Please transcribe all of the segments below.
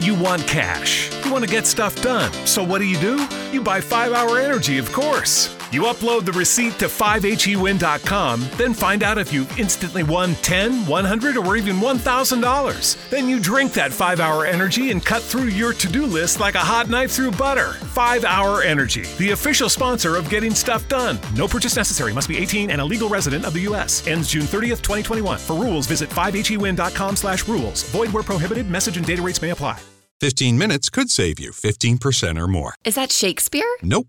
You want cash. You want to get stuff done. So what do you do? You buy 5 Hour Energy, of course. You upload the receipt to 5hewin.com, then find out if you instantly won 10, 100, or even $1,000. Then you drink that 5 Hour Energy and cut through your to do list like a hot knife through butter. 5 Hour Energy, the official sponsor of getting stuff done. No purchase necessary. Must be 18 and a legal resident of the U.S. Ends June 30th, 2021. For rules, visit 5hewin.com slash rules. Void where prohibited. Message and data rates may apply. 15 minutes could save you 15% or more. Is that Shakespeare? Nope,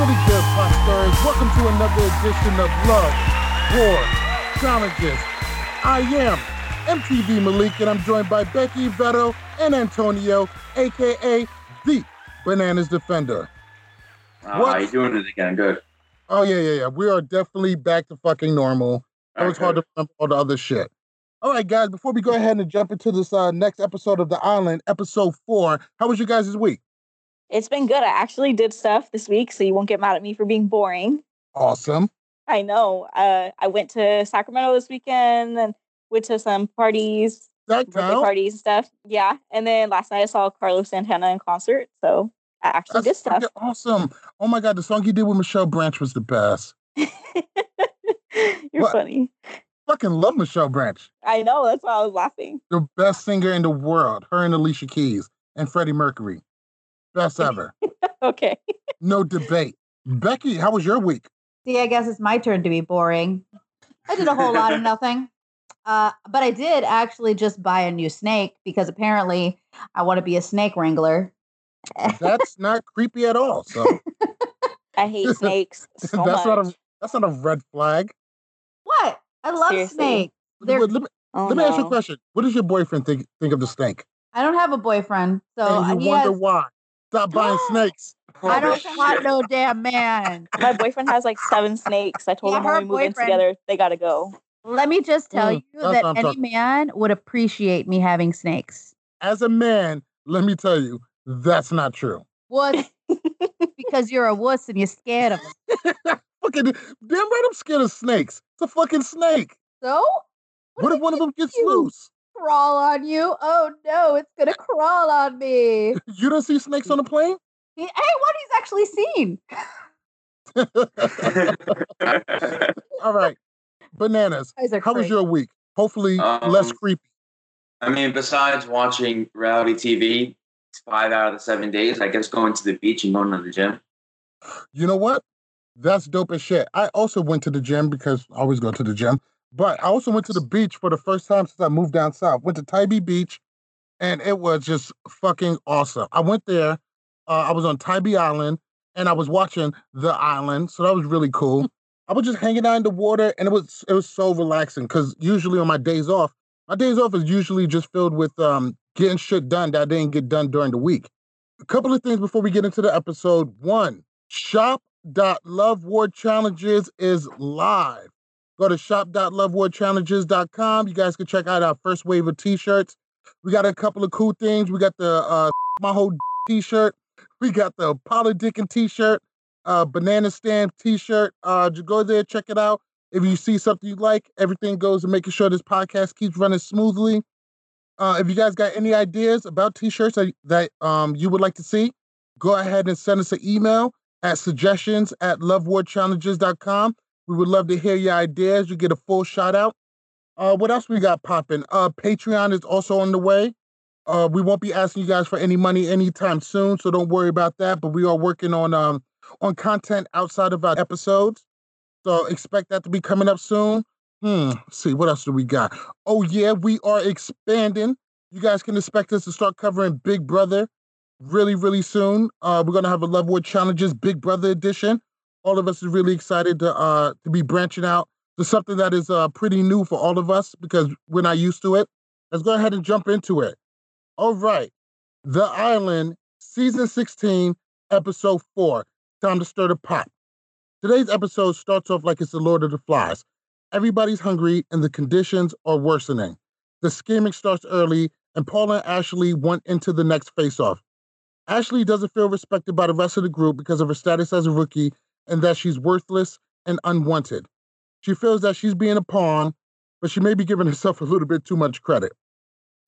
really good, Posters? Welcome to another edition of Love, War, Challenges. I am MTV Malik, and I'm joined by Becky, Vero, and Antonio, aka the Bananas Defender. Oh, What? how you doing it again? Good. Oh yeah, yeah, yeah. We are definitely back to fucking normal. It was hard to remember all the other shit. All right, guys. Before we go ahead and jump into this uh, next episode of The Island, episode four, how was you guys this week? It's been good. I actually did stuff this week, so you won't get mad at me for being boring. Awesome. I know. Uh, I went to Sacramento this weekend and went to some parties, birthday parties and stuff. Yeah. And then last night I saw Carlos Santana in concert. So I actually That's did stuff. awesome. Oh my god, the song you did with Michelle Branch was the best. You're What? funny. Fucking love Michelle Branch. I know. That's why I was laughing. The best singer in the world. Her and Alicia Keys and Freddie Mercury. Best ever. Okay. No debate. Becky, how was your week? See, I guess it's my turn to be boring. I did a whole lot of nothing. Uh, but I did actually just buy a new snake because apparently I want to be a snake wrangler. That's not creepy at all. So I hate snakes so that's much. not a that's not a red flag. What? I love Seriously. snakes. They're, let me, oh, let me ask you a question. What does your boyfriend think think of the snake? I don't have a boyfriend, so and he you wonder has, why. Stop buying snakes. I don't Shit. want no damn man. My boyfriend has like seven snakes. I told Yeah, him when we move in together, they got to go. Let me just tell Mm, you that any talking- man would appreciate me having snakes. As a man, let me tell you, that's not true. What? because you're a wuss and you're scared of them. fucking damn right I'm scared of snakes. It's a fucking snake. So? What, did if one of them gets do? loose? Crawl on you? Oh no, it's gonna crawl on me. You don't see snakes on the plane? He- Hey, what he's actually seen. All right. Bananas. Guys are How was your week? Hopefully less Um, creepy. I mean, besides watching reality TV, five out of the seven days, I guess going to the beach and going to the gym. You know what? That's dope as shit. I also went to the gym because I always go to the gym. But I also went to the beach for the first time since I moved down south. Went to Tybee Beach, and it was just fucking awesome. I went there. Uh, I was on Tybee Island, and I was watching the island, so that was really cool. I was just hanging out in the water, and it was it was so relaxing. Because usually on my days off, my days off is usually just filled with um, getting shit done that I didn't get done during the week. A couple of things before we get into the episode. One, shop.lovewardchallenges is live. Go to shop.lovewardchallenges.com. You guys can check out our first wave of t-shirts. We got a couple of cool things. We got the uh, my whole t-shirt. We got the Apollo Dickin t-shirt, uh, banana stand t-shirt. Uh, just go there, check it out. If you see something you like, everything goes to making sure this podcast keeps running smoothly. Uh, if you guys got any ideas about t-shirts that, that um, you would like to see, go ahead and send us an email at suggestions at lovewardchallenges.com. We would love to hear your ideas. You get a full shout out. Uh, what else we got popping? Uh, Patreon is also on the way. Uh, we won't be asking you guys for any money anytime soon, so don't worry about that. But we are working on um on content outside of our episodes, so expect that to be coming up soon. Hmm. See what else do we got? Oh yeah, we are expanding. You guys can expect us to start covering Big Brother really, really soon. Uh, we're gonna have a Love War Challenges Big Brother edition. All of us are really excited to uh to be branching out to something that is uh pretty new for all of us because we're not used to it. Let's go ahead and jump into it. All right. The Island, season 16, episode 4. Time to stir the pot. Today's episode starts off like it's the Lord of the Flies. Everybody's hungry and the conditions are worsening. The scheming starts early, and Paul and Ashli went into the next face off. Ashli doesn't feel respected by the rest of the group because of her status as a rookie and that she's worthless and unwanted. She feels that she's being a pawn, but she may be giving herself a little bit too much credit.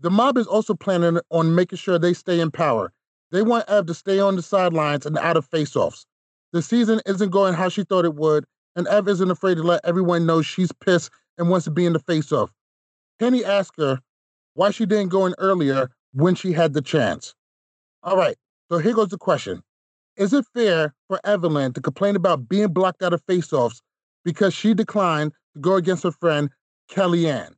The mob is also planning on making sure they stay in power. They want Ev to stay on the sidelines and out of face offs. The season isn't going how she thought it would, and Ev isn't afraid to let everyone know she's pissed and wants to be in the face off. Penny asks her why she didn't go in earlier when she had the chance. All right, so here goes the question Is it fair for Evelyn to complain about being blocked out of face offs because she declined to go against her friend Kellyanne?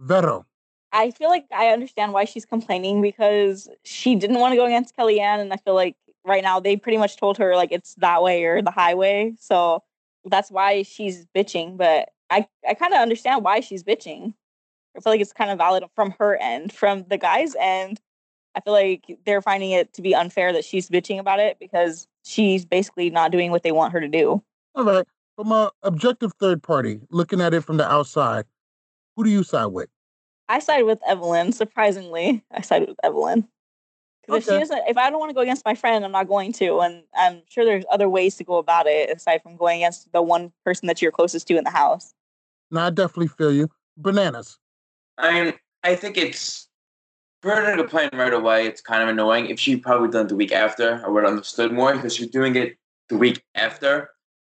Vero. I feel like I understand why she's complaining because she didn't want to go against Kellyanne, and I feel like right now they pretty much told her like it's that way or the highway, so that's why she's bitching. But I I kind of understand why she's bitching. I feel like it's kind of valid from her end. From the guy's end, I feel like they're finding it to be unfair that she's bitching about it because she's basically not doing what they want her to do. All right. From a objective third party, looking at it from the outside, who do you side with? I side with Evelyn. Surprisingly, I side with Evelyn. Because if she doesn't, if I don't want to go against my friend, I'm not going to. And I'm sure there's other ways to go about it aside from going against the one person that you're closest to in the house. No, I definitely feel you. Bananas. I mean, I think it's for her to complain right away. It's kind of annoying. If she probably done it the week after, I would have understood more because you're doing it the week after.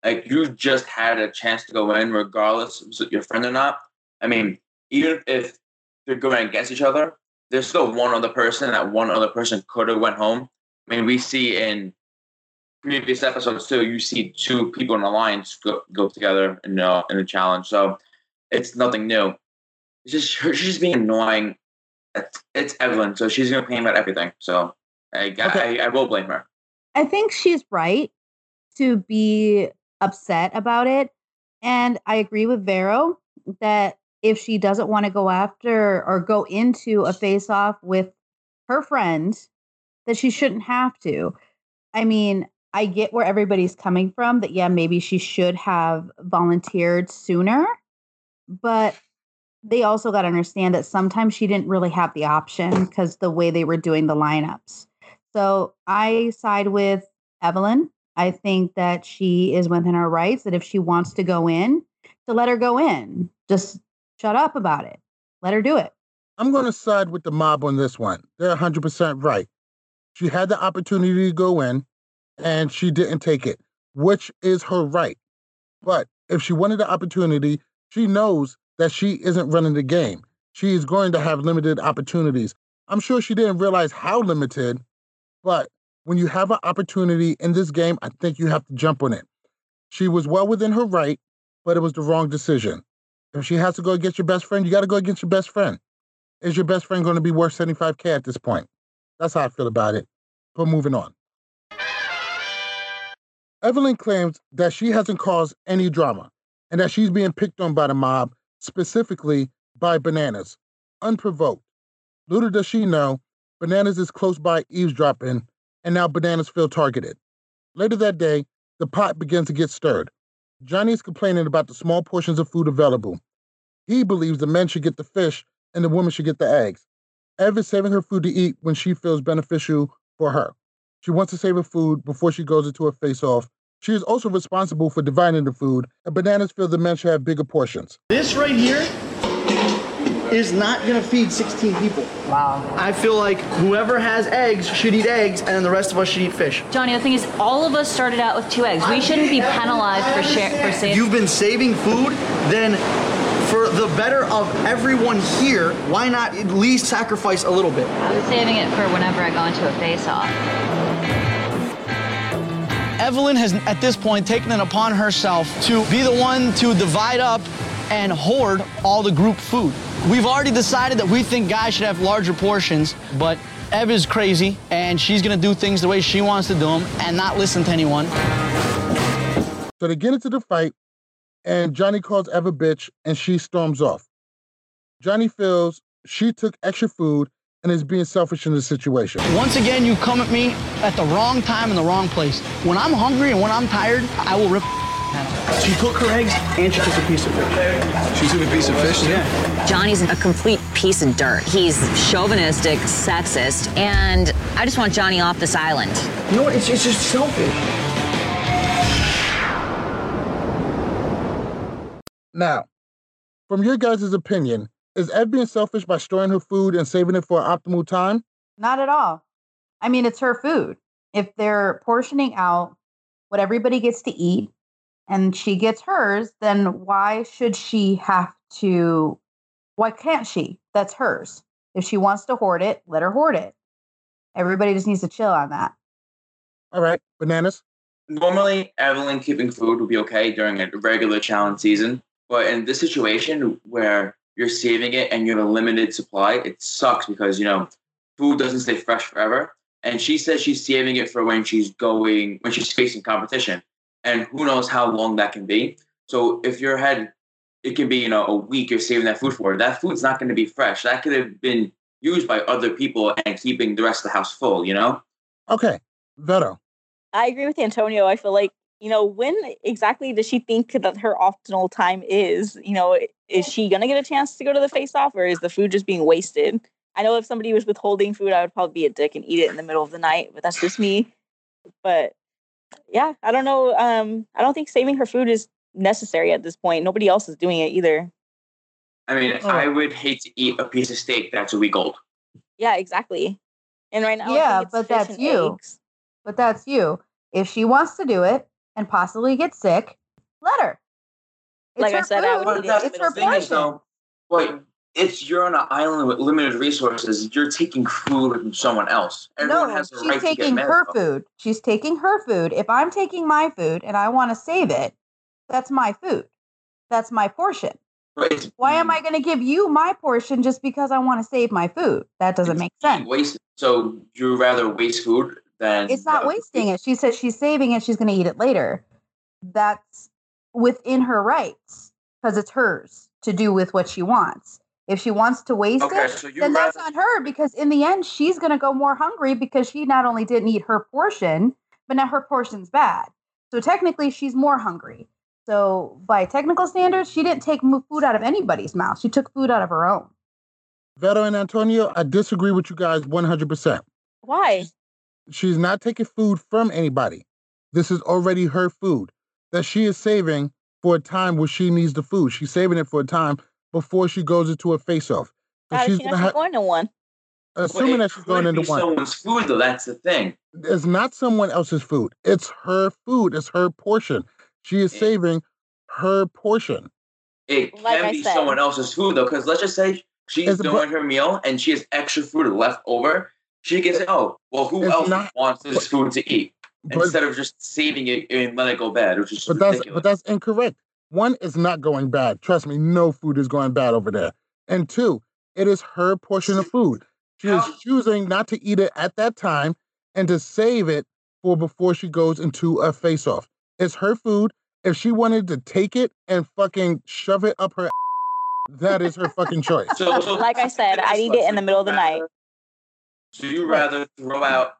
Like you just had a chance to go in, regardless it your friend or not. I mean, even if they're going against each other, there's still one other person. That one other person could have went home. I mean, we see in previous episodes too. You see two people in alliance go, go together in uh, in a challenge. So it's nothing new. It's just she's just being annoying. It's, it's Evelyn, so she's gonna blame about everything. So I, Okay. I I will blame her. I think she's right to be upset about it. And I agree with Vero that if she doesn't want to go after or go into a face off with her friend, that she shouldn't have to. I mean, I get where everybody's coming from that, yeah, maybe she should have volunteered sooner, but they also got to understand that sometimes she didn't really have the option because the way they were doing the lineups. So I side with Evelyn. I think that she is within her rights that if she wants to go in, to let her go in. Just shut up about it. Let her do it. I'm going to side with the mob on this one. They're 100% right. She had the opportunity to go in and she didn't take it, which is her right. But if she wanted the opportunity, she knows that she isn't running the game. She is going to have limited opportunities. I'm sure she didn't realize how limited, but when you have an opportunity in this game, I think you have to jump on it. She was well within her right, but it was the wrong decision. If she has to go against your best friend, you got to go against your best friend. Is your best friend going to be worth 75K at this point? That's how I feel about it. But moving on. Evelyn claims that she hasn't caused any drama and that she's being picked on by the mob, specifically by Bananas, unprovoked. Little does she know, Bananas is close by eavesdropping, and now Bananas feel targeted. Later that day, the pot begins to get stirred. Johnny is complaining about the small portions of food available. He believes the men should get the fish and the women should get the eggs. Ev is saving her food to eat when she feels beneficial for her. She wants to save her food before she goes into a face off. She is also responsible for dividing the food, and bananas feel the men should have bigger portions. This right here is not gonna feed 16 people. Wow. I feel like whoever has eggs should eat eggs, and then the rest of us should eat fish. Johnny, the thing is, all of us started out with two eggs. We shouldn't be penalized for share for saving. You've been saving food, then for the better of everyone here, why not at least sacrifice a little bit? I was saving it for whenever I go into a face-off. Evelyn has at this point taken it upon herself to be the one to divide up and hoard all the group food. We've already decided that we think guys should have larger portions, but Ev is crazy and she's gonna do things the way she wants to do them and not listen to anyone. So they get into the fight, and Johnny calls Ev a bitch, and she storms off. Johnny feels she took extra food and is being selfish in the situation. Once again, you come at me at the wrong time in the wrong place. When I'm hungry and when I'm tired, I will rip. She cooked her eggs and she took a piece of fish. She took a piece of fish? Yeah. Johnny's a complete piece of dirt. He's chauvinistic, sexist, and I just want Johnny off this island. You know what? It's, it's just selfish. Now, from your guys' opinion, is Ev being selfish by storing her food and saving it for an optimal time? Not at all. I mean, it's her food. If they're portioning out what everybody gets to eat and she gets hers, then why should she have to? Why can't she? That's hers. If she wants to hoard it, let her hoard it. Everybody just needs to chill on that. All right, bananas. Normally, Evelyn keeping food would be okay during a regular challenge season, but in this situation where you're saving it and you have a limited supply, it sucks because you know food doesn't stay fresh forever. And she says she's saving it for when she's going when she's facing competition, and who knows how long that can be. So if your head, it can be you know a week you're saving that food for. That food's not going to be fresh. That could have been used by other people and keeping the rest of the house full. You know. Okay, Vero. I agree with Antonio. I feel like, you know, when exactly does she think that her optimal time is? You know, is she going to get a chance to go to the face off or is the food just being wasted? I know if somebody was withholding food, I would probably be a dick and eat it in the middle of the night, but that's just me. But yeah, I don't know. Um, I don't think saving her food is necessary at this point. Nobody else is doing it either. I mean, Oh. I would hate to eat a piece of steak that's a week old. Yeah, exactly. And right now, I yeah, think it's but fish that's and you. eggs. But that's you. If she wants to do it and possibly get sick, let her. It's Like I her said, I would food. eat it in It's her The thing is, portion. though, but it's you're on an island with limited resources. You're taking food from someone else. Everyone no, has she's right to get taking her food. She's taking her food. If I'm taking my food and I want to save it, that's my food. That's my portion. But it's Why am I going to give you my portion just because I want to save my food? That doesn't make sense. Waste. So you rather waste food than It's not wasting it. She says she's saving it. She's going to eat it later. That's within her rights because it's hers to do with what she wants. If she wants to waste Okay, it, so you then that's on her because in the end, she's going to go more hungry because she not only didn't eat her portion, but now her portion's bad. So technically, she's more hungry. So by technical standards, she didn't take food out of anybody's mouth. She took food out of her own. Vero and Antonio, I disagree with you guys 100%. Why? She's not taking food from anybody. This is already her food that she is saving for a time where she needs the food. She's saving it for a time before she goes into a face off. So How she's does she know gonna she's have, going to one? assuming it that she's going could into be one. Someone's food, though. That's the thing. It's not someone else's food. It's her food. It's her portion. She is Yeah. saving her portion. It can Like be said. someone else's food, though. Because let's just say she's It's- doing but- her meal and she has extra food left over. She can say, "Oh, well, who It's else not- wants this food to eat?" But, Instead of just saving it and let it go bad, which is but that's ridiculous. but that's incorrect. One is not going bad. Trust me, no food is going bad over there. And two, it is her portion of food. She is choosing not to eat it at that time and to save it for before she goes into a face off. It's her food. If she wanted to take it and fucking shove it up her, that is her fucking choice. So, so Like I said, I'd eat it in the middle of the night. So you rather throw out?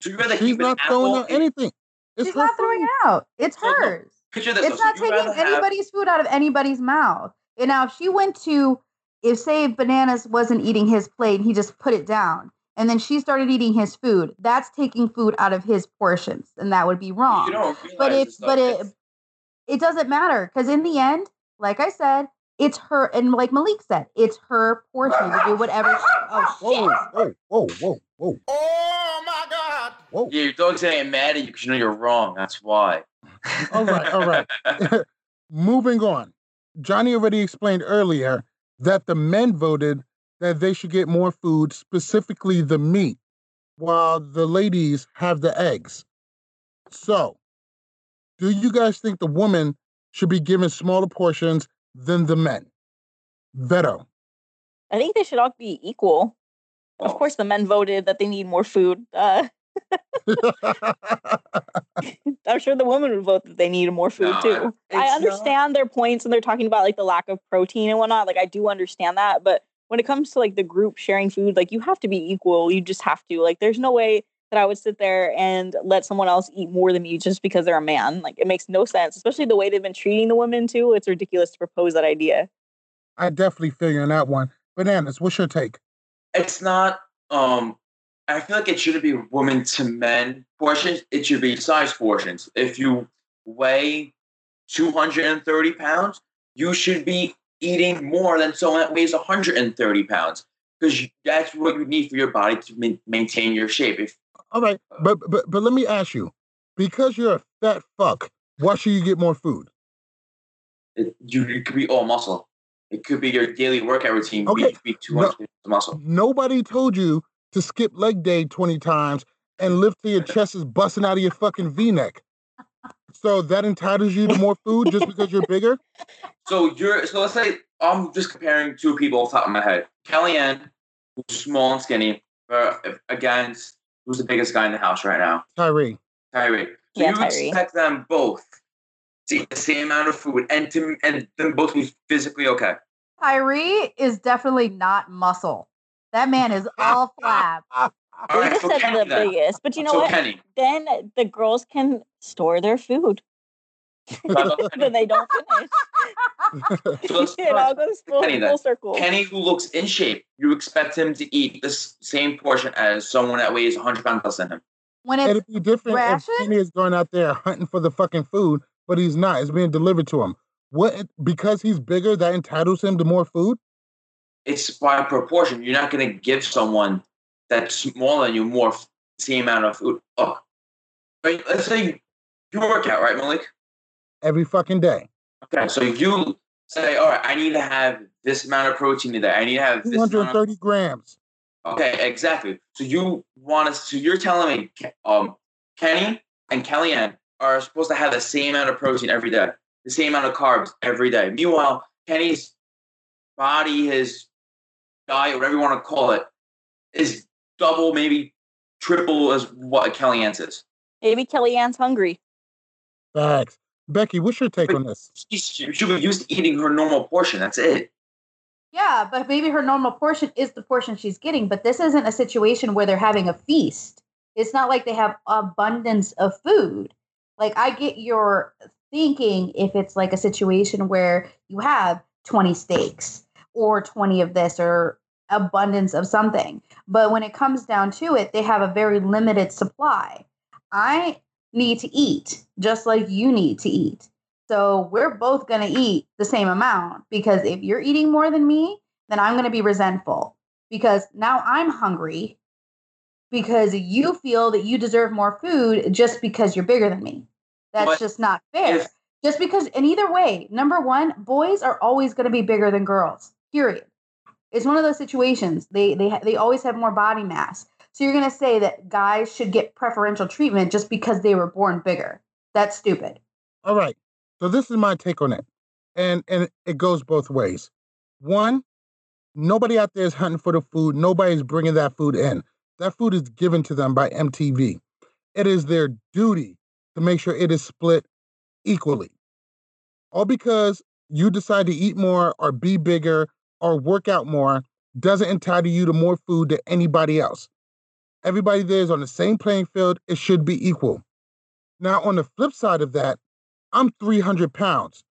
So you rather She's keep an not throwing apple? out anything. It's She's her not throwing food. it out. It's So, no, hers. Picture this. It's though. not so taking rather have- anybody's food out of anybody's mouth. And now, if she went to, if say bananas wasn't eating his plate, and he just put it down, and then she started eating his food, that's taking food out of his portions, and that would be wrong. But realize if this, but it it doesn't matter because in the end, like I said, It's her, and like Malik said, it's her portion to do whatever. She, oh shit! Whoa, whoa, whoa, whoa, whoa! Oh whoa. Yeah, your dog's getting mad at you because you know you're wrong. That's why. all right, all right. Moving on. Johnny already explained earlier that the men voted that they should get more food, specifically the meat, while the ladies have the eggs. So, do you guys think the woman should be given smaller portions than the men? Vero. I think they should all be equal. Of course, the men voted that they need more food. Uh, I'm sure the women would vote that they need more food no, too. I understand not... their points and they're talking about like the lack of protein and whatnot. Like I do understand that, but when it comes to like the group sharing food, like you have to be equal. You just have to. Like there's no way that I would sit there and let someone else eat more than me just because they're a man. Like it makes no sense, especially the way they've been treating the women too. It's ridiculous to propose that idea. I definitely feel you on that one. Bananas, what's your take? It's not um I feel like it shouldn't be women to men portions. It should be size portions. If you weigh 230 pounds, you should be eating more than someone that weighs 130 pounds because that's what you need for your body to ma- maintain your shape. If all right, but but but let me ask you, because you're a fat fuck, why should you get more food? It, you, it could be all muscle. It could be your daily workout routine. Okay. Be, be 200 no, muscle. Nobody told you to skip leg day 20 times and lift till your chest is busting out of your fucking V-neck. So that entitles you to more food just because you're bigger? So you're so let's say I'm just comparing two people off the top of my head. Kellyanne, who's small and skinny, uh, against who's the biggest guy in the house right now? Tyrie. Tyrie. So yeah, you Tyrie. expect them both to eat the same amount of food and to and them both be physically okay. Tyrie is definitely not muscle. That man is all flab. We right, just so said Kenny the then. biggest, but you know so what? Kenny. Then the girls can store their food. then they don't finish. so it all goes full, Kenny, full circle. Kenny, who looks in shape, you expect him to eat the same portion as someone that weighs 100 pounds less than him. When it's It'd be different ration? if Kenny is going out there hunting for the fucking food, but he's not. It's being delivered to him. What? Because he's bigger, that entitles him to more food it's by proportion. You're not going to give someone that's smaller than you more same amount of food. Oh, right, let's say you work out, right, Malik? Every fucking day. Okay, so you say, all right, I need to have this amount of protein today. I need to have 230 of- grams. Okay, exactly. So you want us? So you're telling me, um, Kenny and Kellyanne are supposed to have the same amount of protein every day, the same amount of carbs every day. Meanwhile, Kenny's body, his diet, whatever you want to call it, is double, maybe triple as what Kellyanne's is. Maybe Kellyanne's hungry. Thanks. Becky, what's your take on this? She should be used to eating her normal portion. That's it. Yeah, but maybe her normal portion is the portion she's getting. But this isn't a situation where they're having a feast. It's not like they have abundance of food. Like, I get your thinking if it's like a situation where you have 20 steaks or 20 of this or abundance of something. But when it comes down to it, they have a very limited supply. I need to eat just like you need to eat. So we're both going to eat the same amount because if you're eating more than me, then I'm going to be resentful because now I'm hungry because you feel that you deserve more food just because you're bigger than me. That's but just not fair. If- just because, in either way, number one, boys are always going to be bigger than girls. Period. It's one of those situations. They they they always have more body mass. So you're going to say that guys should get preferential treatment just because they were born bigger. That's stupid. All right. So this is my take on it. And and it goes both ways. One, nobody out there is hunting for the food. Nobody's bringing that food in. That food is given to them by MTV. It is their duty to make sure it is split equally. All because you decide to eat more or be bigger or work out more doesn't entitle you to more food than anybody else. Everybody there is on the same playing field. It should be equal. Now, on the flip side of that, I'm 300 pounds.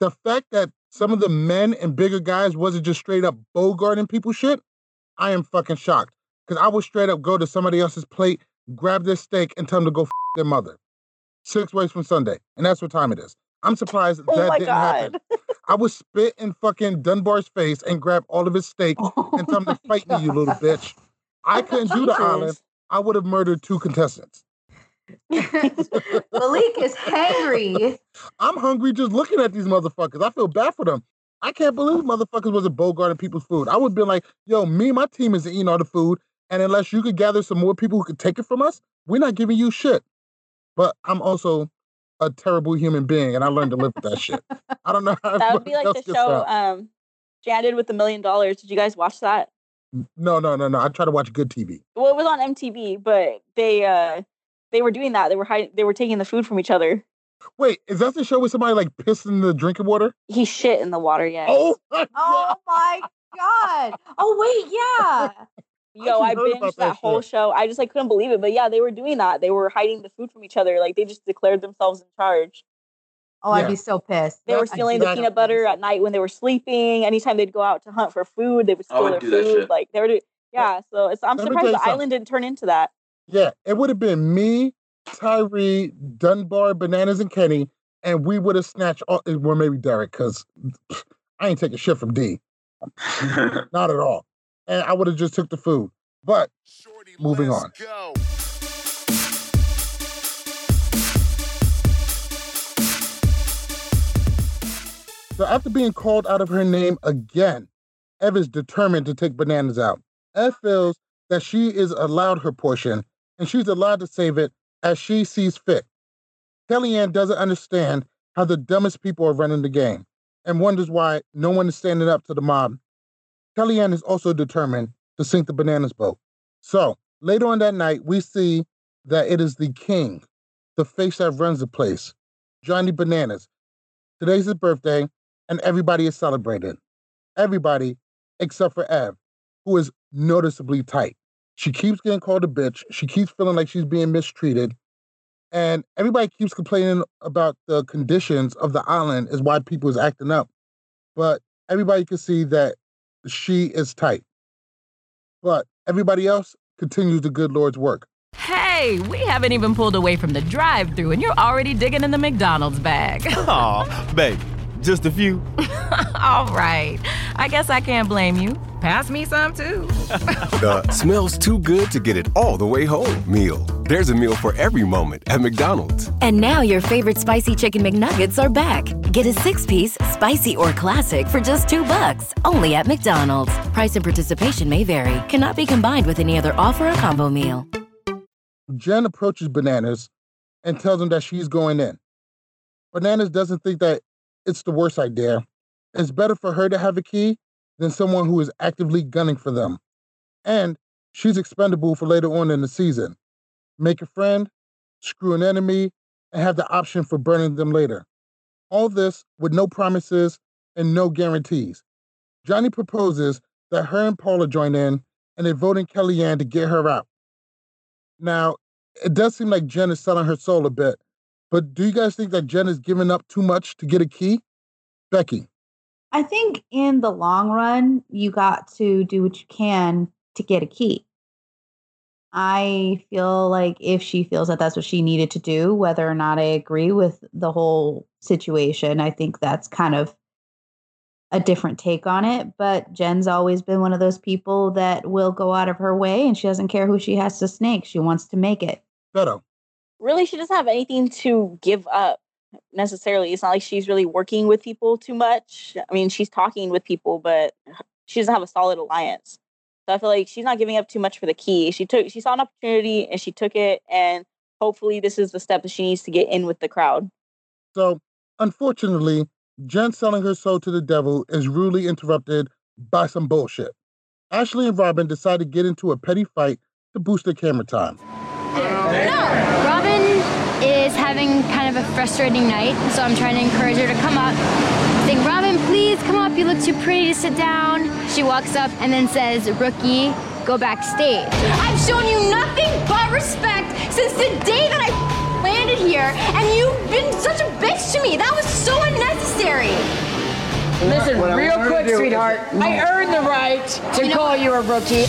The fact that some of the men and bigger guys wasn't just straight up bogarting people shit, I am fucking shocked. Because I would straight up go to somebody else's plate, grab their steak, and tell them to go f their mother. Six ways from Sunday. And that's what time it is. I'm surprised Oh that didn't happen. I would spit in fucking Dunbar's face and grab all of his steak and tell him to fight me, you little bitch. I couldn't do the Jesus. island. I would have murdered two contestants. Malik is hangry. I'm hungry just looking at these motherfuckers. I feel bad for them. I can't believe motherfuckers was a bogarting people's food. I would have been like, yo, me and my team is eating all the food. And unless you could gather some more people who could take it from us, we're not giving you shit. But I'm also a terrible human being and I learned to live with that shit. I don't know how That would be like the show out. um Jan did with a million dollars. Did you guys watch that? No, no, no, no. I try to watch good TV. Well, it was on MTV, but they uh they were doing that. They were hiding, they were taking the food from each other. Wait, is that the show where somebody like pissed in the drinking water? He shit in the water, yeah. Oh, my Oh my god. Oh wait, yeah. Yo, I actually heard about binged that, that whole show. I just like couldn't believe it. But yeah, they were doing that. They were hiding the food from each other. Like they just declared themselves in charge. Oh, I'd be so pissed. They were stealing the peanut butter at night when they were sleeping. Anytime they'd go out to hunt for food, they would steal would their do that food. shit. Like they were doing yeah, so it's I'm Let surprised the something. island didn't turn into that. Yeah, it would have been me, Tyrie, Dunbar, Bananas, and Kenny, and we would have snatched all, eh, well, maybe Derrick, because I ain't taking shit from D. Not at all. And I would have just took the food. But Shorty, moving on. So after being called out of her name again, Ev is determined to take bananas out. Ev feels that she is allowed her portion and she's allowed to save it as she sees fit. Kellyanne doesn't understand how the dumbest people are running the game and wonders why no one is standing up to the mob. Kellyanne is also determined to sink the bananas boat. So later on that night, we see that it is the king, the face that runs the place, Johnny Bananas. Today's his birthday, and everybody is celebrating. Everybody except for Ev, who is noticeably tight. She keeps getting called a bitch. She keeps feeling like she's being mistreated. And everybody keeps complaining about the conditions of the island is why people is acting up. But everybody can see that she is tight. But everybody else continues the good Lord's work. Hey, we haven't even pulled away from the drive through and you're already digging in the McDonald's bag. Aw, babe, just a few. All right. I guess I can't blame you. Pass me some too. The smells too good to get it all the way home meal. There's a meal for every moment at McDonald's. And now your favorite spicy chicken McNuggets are back. Get a six-piece, spicy or classic for just two bucks, only at McDonald's. Price and participation may vary. Cannot be combined with any other offer or combo meal. Jen approaches Bananas and tells him that she's going in. Bananas doesn't think that it's the worst idea. It's better for her to have a key than someone who is actively gunning for them. And she's expendable for later on in the season. Make a friend, screw an enemy, and have the option for burning them later. All this with no promises and no guarantees. Johnny proposes that her and Paula join in and they vote in Kellyanne to get her out. Now, it does seem like Jen is selling her soul a bit, but do you guys think that Jen is giving up too much to get a key? Becky. I think in the long run, you got to do what you can to get a key. I feel like if she feels that that's what she needed to do, whether or not I agree with the whole situation, I think that's kind of a different take on it. But Jen's always been one of those people that will go out of her way and she doesn't care who she has to snake. She wants to make it. Vero. Really, she doesn't have anything to give up necessarily. It's not like she's really working with people too much. I mean, she's talking with people, but she doesn't have a solid alliance. So I feel like she's not giving up too much for the key. She took she saw an opportunity and she took it and hopefully this is the step that she needs to get in with the crowd. So, unfortunately, Jen selling her soul to the devil is rudely interrupted by some bullshit. Ashley and Robin decide to get into a petty fight to boost their camera time. Robin is having kind of a frustrating night, so I'm trying to encourage her to come up. I think, Robin, please come up. You look too pretty to sit down. She walks up and then says, Rookie, go backstage. I've shown you nothing but respect since the day that I landed here, and you've been such a bitch to me. That was so unnecessary. Listen, What real quick, do- sweetheart. I earned the right to You know call what? you a rookie.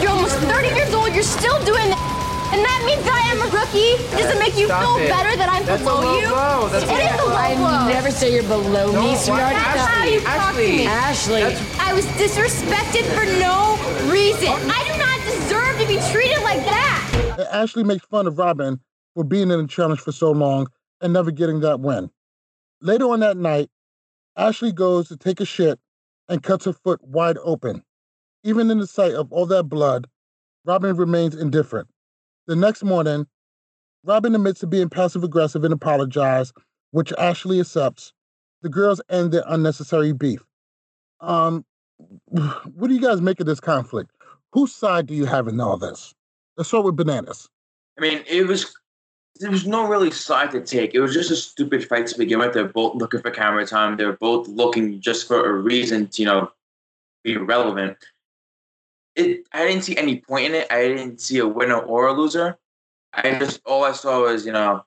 You're almost 30 years old. You're still doing that. And that means I am a rookie? Does it make you Stop feel it. better that I'm That's a below low you? blow. That's it a is a low I blow. never say you're below No, me, sweetheart. That's how you talk to me. Ashli. I was disrespected for no reason. Oh, I do not deserve to be treated like that. Ashli makes fun of Robin for being in the challenge for so long and never getting that win. Later on that night, Ashli goes to take a shit and cuts her foot wide open. Even in the sight of all that blood, Robin remains indifferent. The next morning, Robin admits to being passive aggressive and apologizes, which Ashli accepts. The girls end their unnecessary beef. Um, what do you guys make of this conflict? Whose side do you have in all this? Let's start with bananas. I mean, it was there was no really side to take. It was just a stupid fight to begin with. They're both looking for camera time. They're both looking just for a reason to, you know, be relevant. It I didn't see any point in it. I didn't see a winner or a loser. I just all I saw was, you know,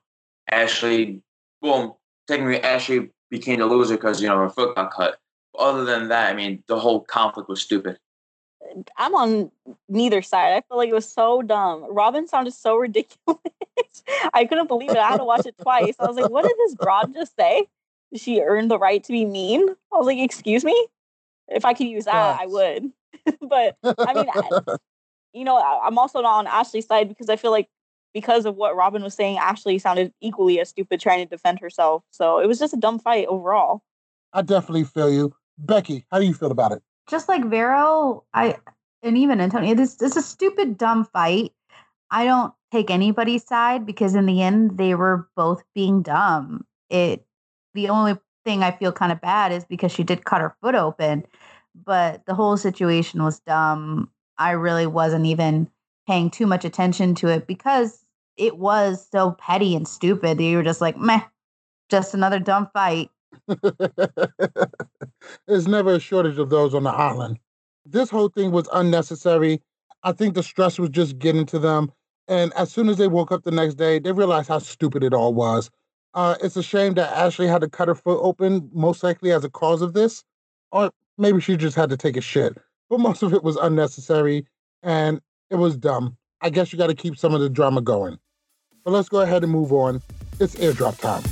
Ashli boom, technically Ashli became the loser because, you know, her foot got cut. But other than that, I mean, the whole conflict was stupid. I'm on neither side. I feel like it was so dumb. Robin sounded so ridiculous. I couldn't believe it. I had to watch it twice. I was like, what did this broad just say? She earned the right to be mean? I was like, excuse me? If I could use that, I would. but I mean, I, you know, I- I'm also not on Ashli's side because I feel like because of what Robin was saying, Ashli sounded equally as stupid trying to defend herself. So it was just a dumb fight overall. I definitely feel you. Becky, how do you feel about it? just like Vero, I and even Antonio, this this is a stupid, dumb fight. I don't take anybody's side because in the end they were both being dumb. It the only thing I feel kind of bad is because she did cut her foot open, but the whole situation was dumb. I really wasn't even paying too much attention to it because it was so petty and stupid. You were just like, meh, just another dumb fight. There's never a shortage of those on the island. This whole thing was unnecessary. I think the stress was just getting to them. And as soon as they woke up the next day, they realized how stupid it all was. Uh, it's a shame that Ashli had to cut her foot open, most likely as a cause of this. Or maybe she just had to take a shit. But most of it was unnecessary and it was dumb. I guess you got to keep some of the drama going. But let's go ahead and move on. It's airdrop time.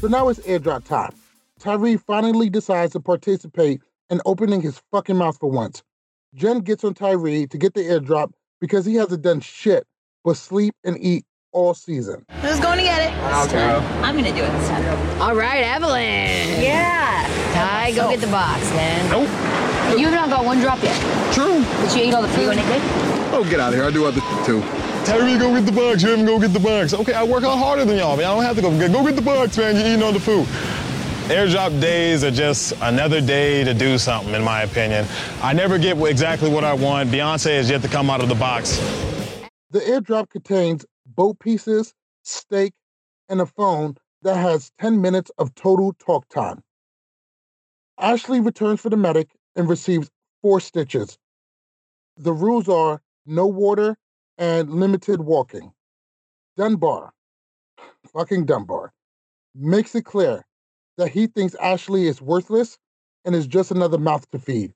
So now it's airdrop time. Tyrie finally decides to participate in opening his fucking mouth for once. Jen gets on Tyrie to get the airdrop because he hasn't done shit but sleep and eat all season. Who's going to get it? Okay. I'm going to do it this time. All right, Evelyn. Yeah. Ty, go get the box, man. Nope. You haven't got one drop yet. True. But you ate all the food? Anything? Oh, get out of here. I do other too. Tyrie, go get the box. You haven't go get the box. Okay, I work out harder than y'all, man. I don't have to go get, go get the box, man. You're eating all the food. Airdrop days are just another day to do something, in my opinion. I never get exactly what I want. Beyonce has yet to come out of the box. The airdrop contains boat pieces, steak, and a phone that has 10 minutes of total talk time. Ashli returns for the medic and receives four stitches. The rules are no water and limited walking. Dunbar, fucking Dunbar, makes it clear that he thinks Ashli is worthless and is just another mouth to feed,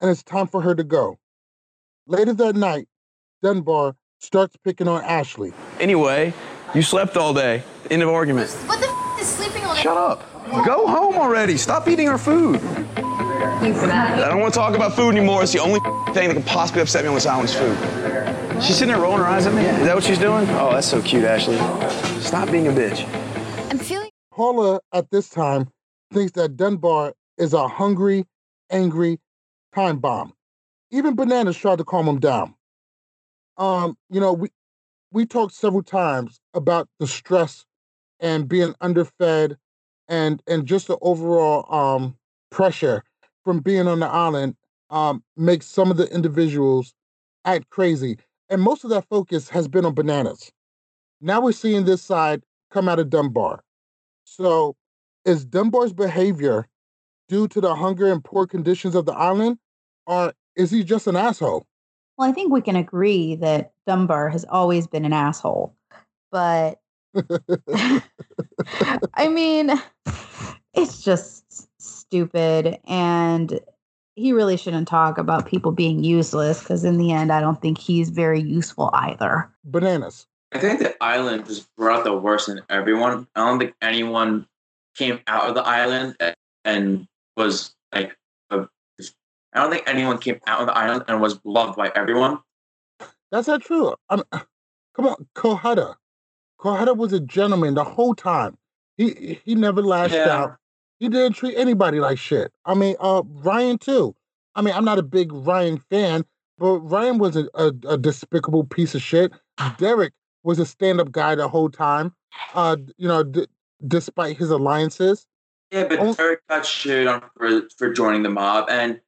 and it's time for her to go. Later that night, Dunbar starts picking on Ashli. Anyway, you slept all day. End of argument. What the f- is sleeping all day? Shut up. Go home already. Stop eating our food. I don't want to talk about food anymore. It's the only thing that can possibly upset me on this island is food. She's sitting there rolling her eyes at me. Is that what she's doing? Oh, that's so cute, Ashli. Stop being a bitch. I'm feeling. Paula, at this time, thinks that Dunbar is a hungry, angry time bomb. Even Bananas tried to calm him down. Um, you know, we we talked several times about the stress and being underfed and and just the overall um pressure from being on the island um makes some of the individuals act crazy. And most of that focus has been on bananas. Now we're seeing this side come out of Dunbar. So is Dunbar's behavior due to the hunger and poor conditions of the island, or is he just an asshole? Well, I think we can agree that Dunbar has always been an asshole. But I mean, it's just stupid and he really shouldn't talk about people being useless because in the end, I don't think he's very useful either. Bananas. I think the island just brought the worst in everyone. I don't think anyone came out of the island and, and was like, a, I don't think anyone came out of the island and was loved by everyone. That's not true. I'm, come on, Kohada. Kohada was a gentleman the whole time. He he never lashed Yeah. out. He didn't treat anybody like shit. I mean, uh, Ryan too. I mean, I'm not a big Ryan fan, but Ryan was a, a, a despicable piece of shit. Derrick was a stand-up guy the whole time. Uh, you know, d- despite his alliances. Yeah, but Derrick got shit on for, for joining the mob. And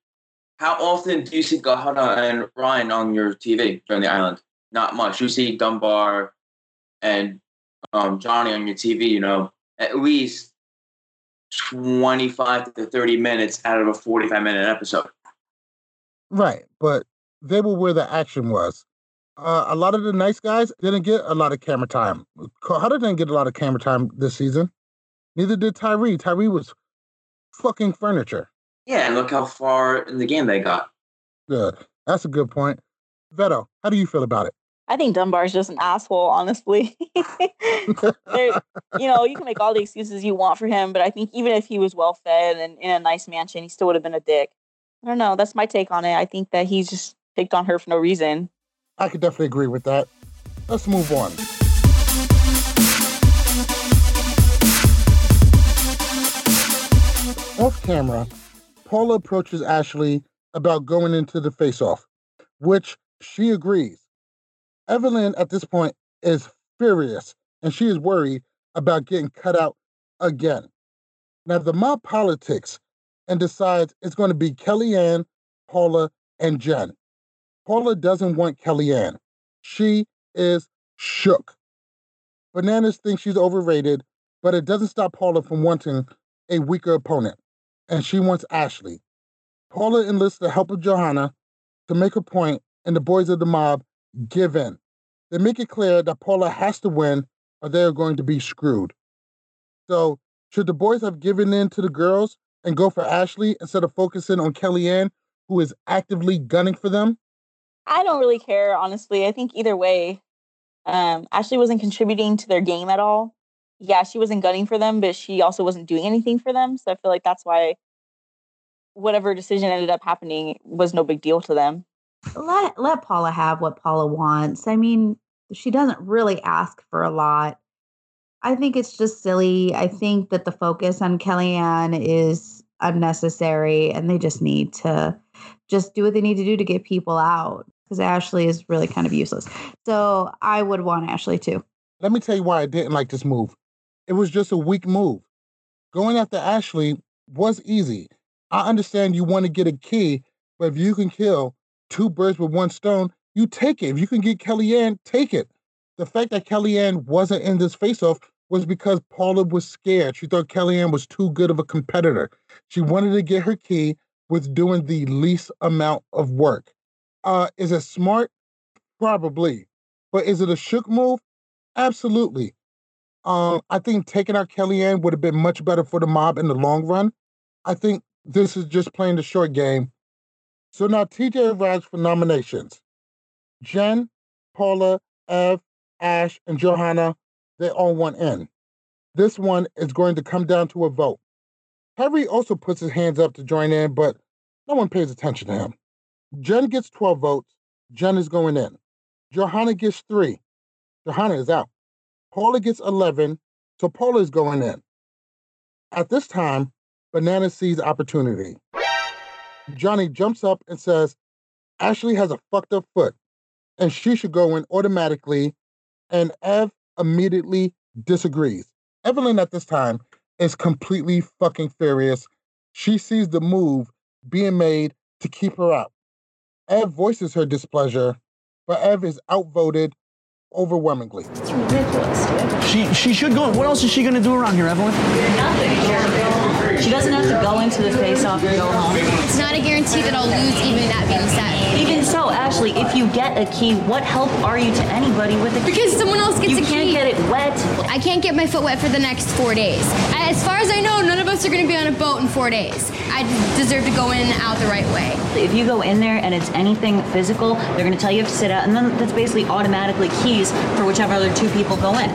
how often do you see Gahana and Ryan on your TV during the island? Not much. You see Dunbar and um, Johnny on your TV, you know, at least 25 to 30 minutes out of a 45 minute episode. Right, but they were where the action was. Uh, a lot of the nice guys didn't get a lot of camera time. Cohutta didn't get a lot of camera time this season. Neither did Tyrie. Tyrie was fucking furniture. Yeah, and look how far in the game they got. Good. That's a good point. Vero, how do you feel about it? I think Dunbar's just an asshole, honestly. There- you know, you can make all the excuses you want for him, but I think even if he was well fed and in a nice mansion, he still would have been a dick. I don't know. That's my take on it. I think that he's just picked on her for no reason. I could definitely agree with that. Let's move on. Off camera, Paula approaches Ashli about going into the face off, which she agrees. Evelyn at this point is furious and she is worried about getting cut out again. Now, the mob politics and decides it's going to be Kellyanne, Paula, and Jen. Paula doesn't want Kellyanne. She is shook. Bananas thinks she's overrated, but it doesn't stop Paula from wanting a weaker opponent, and she wants Ashli. Paula enlists the help of Johanna to make a point, and the boys of the mob give in. They make it clear that Paula has to win, or they are going to be screwed. So, should the boys have given in to the girls and go for Ashli instead of focusing on Kellyanne, who is actively gunning for them? I don't really care, honestly. I think either way, um, Ashli wasn't contributing to their game at all. Yeah, she wasn't gunning for them, but she also wasn't doing anything for them. So I feel like that's why whatever decision ended up happening was no big deal to them. Let let Paula have what Paula wants. I mean, she doesn't really ask for a lot. I think it's just silly. I think that the focus on Kellyanne is unnecessary and they just need to just do what they need to do to get people out because Ashli is really kind of useless. So I would want Ashli too. Let me tell you why I didn't like this move. It was just a weak move. Going after Ashli was easy. I understand you want to get a key, but if you can kill two birds with one stone, you take it. If you can get Kellyanne, take it. The fact that Kellyanne wasn't in this face-off was because Paula was scared. She thought Kellyanne was too good of a competitor. She wanted to get her key with doing the least amount of work. Uh, is it smart? Probably. But is it a shook move? Absolutely. Um, I think taking out Kellyanne would have been much better for the mob in the long run. I think this is just playing the short game. So now TJ arrives for nominations. Jen, Paula, Ev, Ash, and Johanna, they all want in. This one is going to come down to a vote. Harry also puts his hands up to join in, but no one pays attention to him. Jen gets 12 votes. Jen is going in. Johanna gets three. Johanna is out. Paula gets 11, so Paula is going in. At this time, Banana sees opportunity. Johnny jumps up and says, Ashli has a fucked up foot, and she should go in automatically, and Ev immediately disagrees. Evelyn at this time is completely fucking furious. She sees the move being made to keep her out. Ev voices her displeasure, but Ev is outvoted overwhelmingly. It's ridiculous, dude. She she should go. What else is she gonna do around here, Evelyn? She doesn't have to go into the face-off and go home. It's not a guarantee that I'll lose, even that being said. Even so, Ashli, if you get a key, what help are you to anybody with a key? Because someone else gets you a can't key. get it wet. I can't get my foot wet for the next four days. As far as I know, none of us are going to be on a boat in four days. I deserve to go in and out the right way. If you go in there and it's anything physical, they're going to tell you you have to sit out, and then that's basically automatically keys for whichever other two people go in.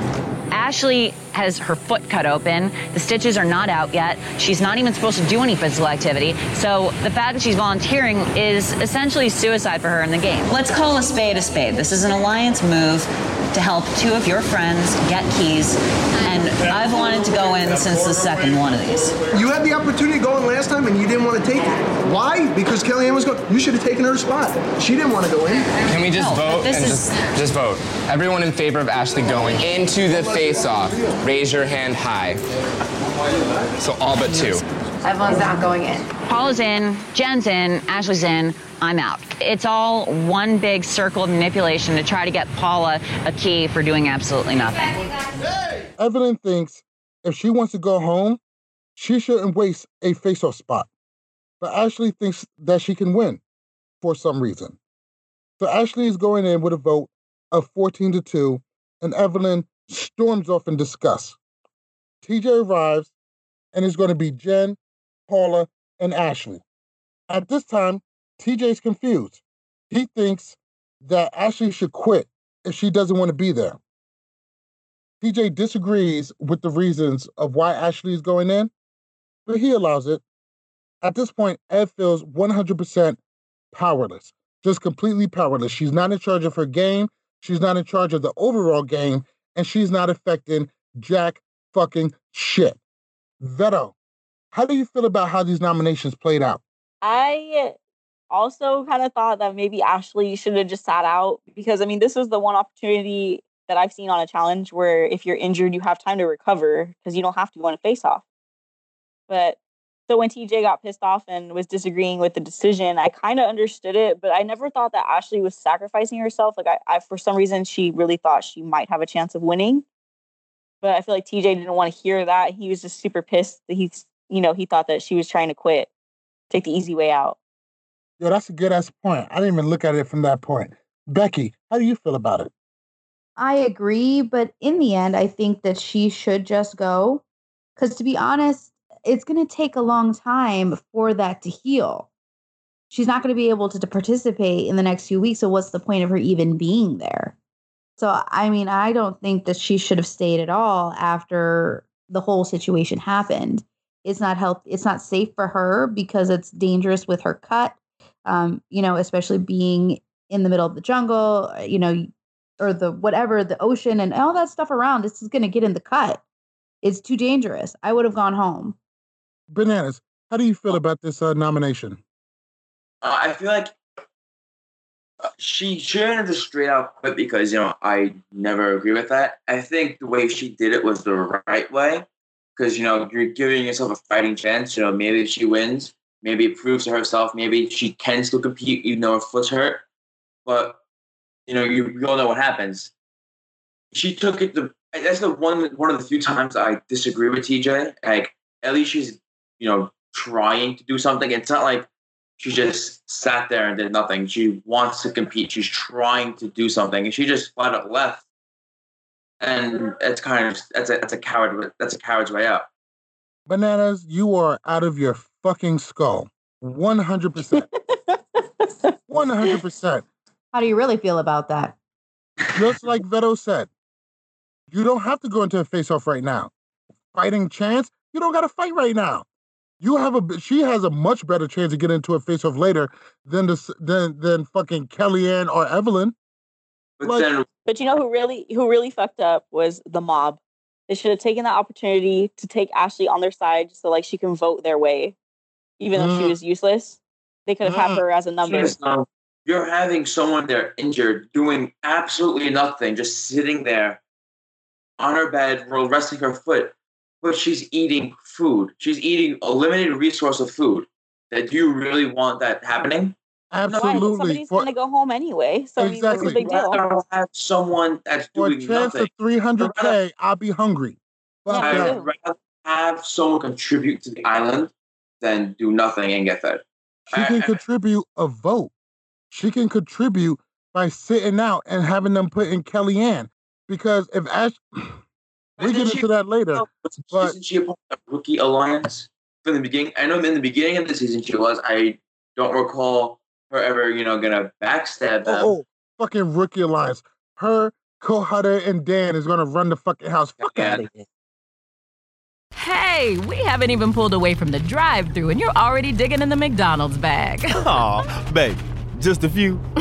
Ashli has her foot cut open. The stitches are not out yet. She's not even supposed to do any physical activity. So the fact that she's volunteering is essentially suicide for her in the game. Let's call a spade a spade. This is an alliance move to help two of your friends get keys, and I've wanted to go in since the second one of these. You had the opportunity to go in last time and you didn't want to take it. Why? Because Kellyanne was going. You should have taken her spot. She didn't want to go in. Can we just No, vote this and is- just just vote? Everyone in favor of Ashli going into the face-off, raise your hand high. So all but two. Everyone's not going in. Paula's in, Jen's in, Ashli's in, I'm out. It's all one big circle of manipulation to try to get Paula a key for doing absolutely nothing. Evelyn thinks if she wants to go home, she shouldn't waste a face-off spot. But Ashli thinks that she can win for some reason. So Ashli is going in with a vote of 14 to 2, and Evelyn storms off in disgust. TJ arrives, and it's going to be Jen, Paula, and Ashli. At this time, TJ is confused. He thinks that Ashli should quit if she doesn't want to be there. TJ disagrees with the reasons of why Ashli is going in, but he allows it. At this point, Ev feels 100% powerless, just completely powerless. She's not in charge of her game, she's not in charge of the overall game, and she's not affecting jack fucking shit. Vero, how do you feel about how these nominations played out? I also kind of thought that maybe Ashli should have just sat out because I mean, this was the one opportunity that I've seen on a challenge where if you're injured, you have time to recover because you don't have to go on a face off. But so when TJ got pissed off and was disagreeing with the decision, I kind of understood it, but I never thought that Ashli was sacrificing herself. Like I, I, for some reason, she really thought she might have a chance of winning. But I feel like TJ didn't want to hear that. He was just super pissed that he's, you know, he thought that she was trying to quit, take the easy way out. Yo, that's a good ass point. I didn't even look at it from that point. Becky, how do you feel about it? I agree, but in the end, I think that she should just go. Because to be honest, it's going to take a long time for that to heal. She's not going to be able to, to participate in the next few weeks. So, what's the point of her even being there? So, I mean, I don't think that she should have stayed at all after the whole situation happened. It's not health. It's not safe for her because it's dangerous with her cut. Um, you know, especially being in the middle of the jungle. uh, You know, or the whatever the ocean and all that stuff around. This is going to get in the cut. It's too dangerous. I would have gone home. Bananas, how do you feel about this uh, nomination? Uh, I feel like uh, she shouldn't have just straight out quit because you know I never agree with that. I think the way she did it was the right way because you know you're giving yourself a fighting chance. You know maybe if she wins, maybe it proves to herself, maybe she can still compete even though her foot's hurt. But you know you, you all know what happens. She took it. The that's the one one of the few times I disagree with TJ. Like at least she's you know trying to do something. It's not like she just sat there and did nothing. She wants to compete. She's trying to do something, and she just flat out left. And it's kind of that's a that's a coward that's a coward's way out. Bananas, you are out of your fucking skull. 100%. 100%. How do you really feel about that? Just like Vero said, you don't have to go into a face off right now. Fighting chance, you don't got to fight right now. You have a she has a much better chance to get into a face off later than this than than fucking Kellyanne or Evelyn. But Like- then But you know who really who really fucked up was the mob. They should have taken that opportunity to take Ashli on their side so like she can vote their way, even though she Mm. was useless. They could have had Mm. her as a number. Yes. You're having someone there injured, doing absolutely nothing, just sitting there on her bed, ro- resting her foot, but she's eating food. She's eating a limited resource of food. That do you really want that happening? Why? Absolutely. Somebody's For, gonna go home anyway. So I mean, what's the Exactly. big deal? Have someone that's for a doing chance nothing. of 300K, I'll be hungry. Fuck Yeah, me that. too. I'd rather have someone contribute to the island than do nothing and get fed. She can contribute a vote. She can contribute by sitting out and having them put in Kellyanne. Because if Ash, We get into that later. But Isn't she a part of the rookie alliance from the beginning? I know in the beginning of the season she was. I don't recall her ever, you know, gonna backstab them. oh, oh, fucking rookie alliance. Her, Cohutta, and Dan is gonna run the fucking house. Fuck out of here. Hey, we haven't even pulled away from the drive through and you're already digging in the McDonald's bag. Aw, babe, just a few.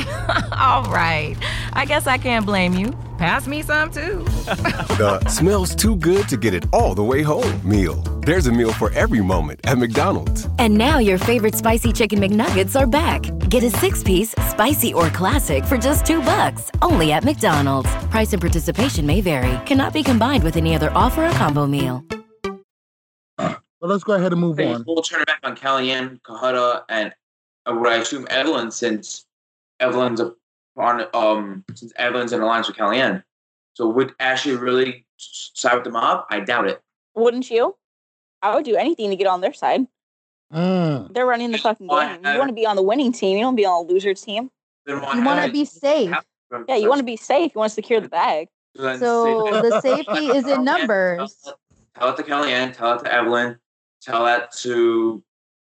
All right. I guess I can't blame you. Pass me some too. The smells too good to get it all the way home meal. There's a meal for every moment at McDonald's. And now your favorite spicy chicken McNuggets are back. Get a six piece, spicy or classic for just two bucks, only at McDonald's. Price and participation may vary, cannot be combined with any other offer or combo meal. Well, let's go ahead and move Okay, on. We'll turn it back on Kellyanne, Cohutta, and uh, what I assume Evelyn, since Evelyn's a on um since Evelyn's in alliance with Kellyanne. So would Ashli really side with the mob? I doubt it. Wouldn't you? I would do anything to get on their side. Mm. They're running the fucking Why game. You want to be on the winning team. You don't want to be on a loser team. You want to be safe. Yeah, you want to be safe. You want to secure the bag. So the safety is in numbers. Tell it to Kellyanne. Tell it to Evelyn. Tell that to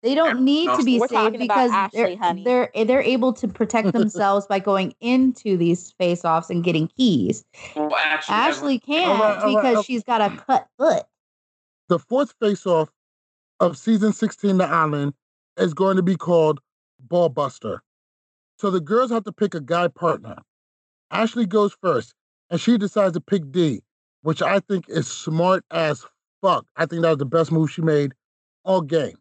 They don't need to be We're safe because Ashli, they're, they're they're able to protect themselves by going into these face-offs and getting keys. well, actually, Ashli can't All right, all right, because okay. she's got a cut foot. The fourth face-off of season 16, The Island, is going to be called Ball Buster. So the girls have to pick a guy partner. Ashli goes first, and she decides to pick D, which I think is smart as fuck. I think that was the best move she made all game.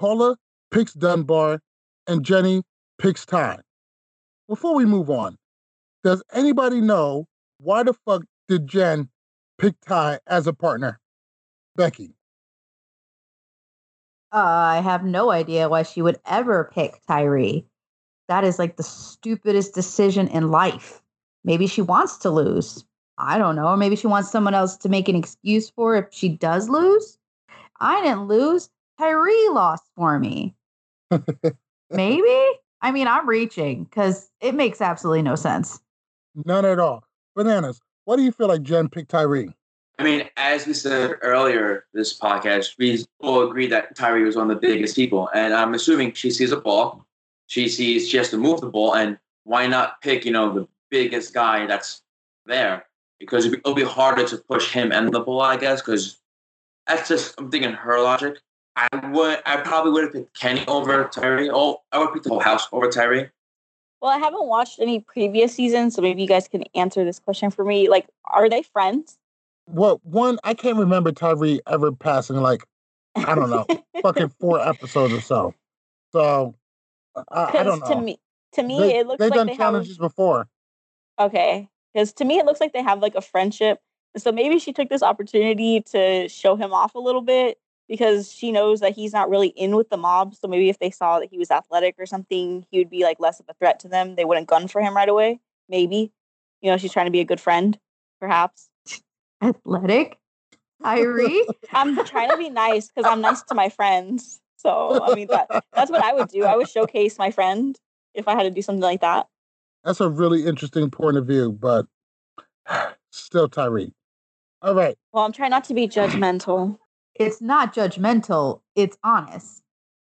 Paula picks Dunbar, and Jenny picks Ty. Before we move on, does anybody know why the fuck did Jen pick Ty as a partner? Becky. Uh, I have no idea why she would ever pick Tyrie. That is like the stupidest decision in life. Maybe she wants to lose. I don't know. Maybe she wants someone else to make an excuse for if she does lose. I didn't lose. Tyrie lost for me. Maybe? I mean, I'm reaching because it makes absolutely no sense. None at all. Bananas. Why do you feel like Jen picked Tyrie? I mean, as we said earlier, this podcast, we all agree that Tyrie was one of the biggest people. And I'm assuming she sees a ball, she sees she has to move the ball, and why not pick, you know, the biggest guy that's there? Because it'll it'll be harder to push him and the ball, I guess, because that's just, I'm thinking her logic. I would, I probably would have picked Kenny over Tyrie. Oh, I would pick the whole house over Tyrie. Well, I haven't watched any previous seasons, so maybe you guys can answer this question for me. Like, are they friends? Well, one, I can't remember Tyrie ever passing like, I don't know, fucking four episodes or so. So I, I don't know. to me, to me, they, it looks they've like done they have. challenges before. Okay, because to me, it looks like they have like a friendship. So maybe she took this opportunity to show him off a little bit because she knows that he's not really in with the mob. So maybe if they saw that he was athletic or something, he would be like less of a threat to them. They wouldn't gun for him right away. Maybe, you know, she's trying to be a good friend, perhaps. Athletic? Tyrie? I'm trying to be nice because I'm nice to my friends. So I mean that that's what I would do. I would showcase my friend if I had to do something like that. That's a really interesting point of view, but still Tyrie. All right. Well, I'm trying not to be judgmental. It's not judgmental, it's honest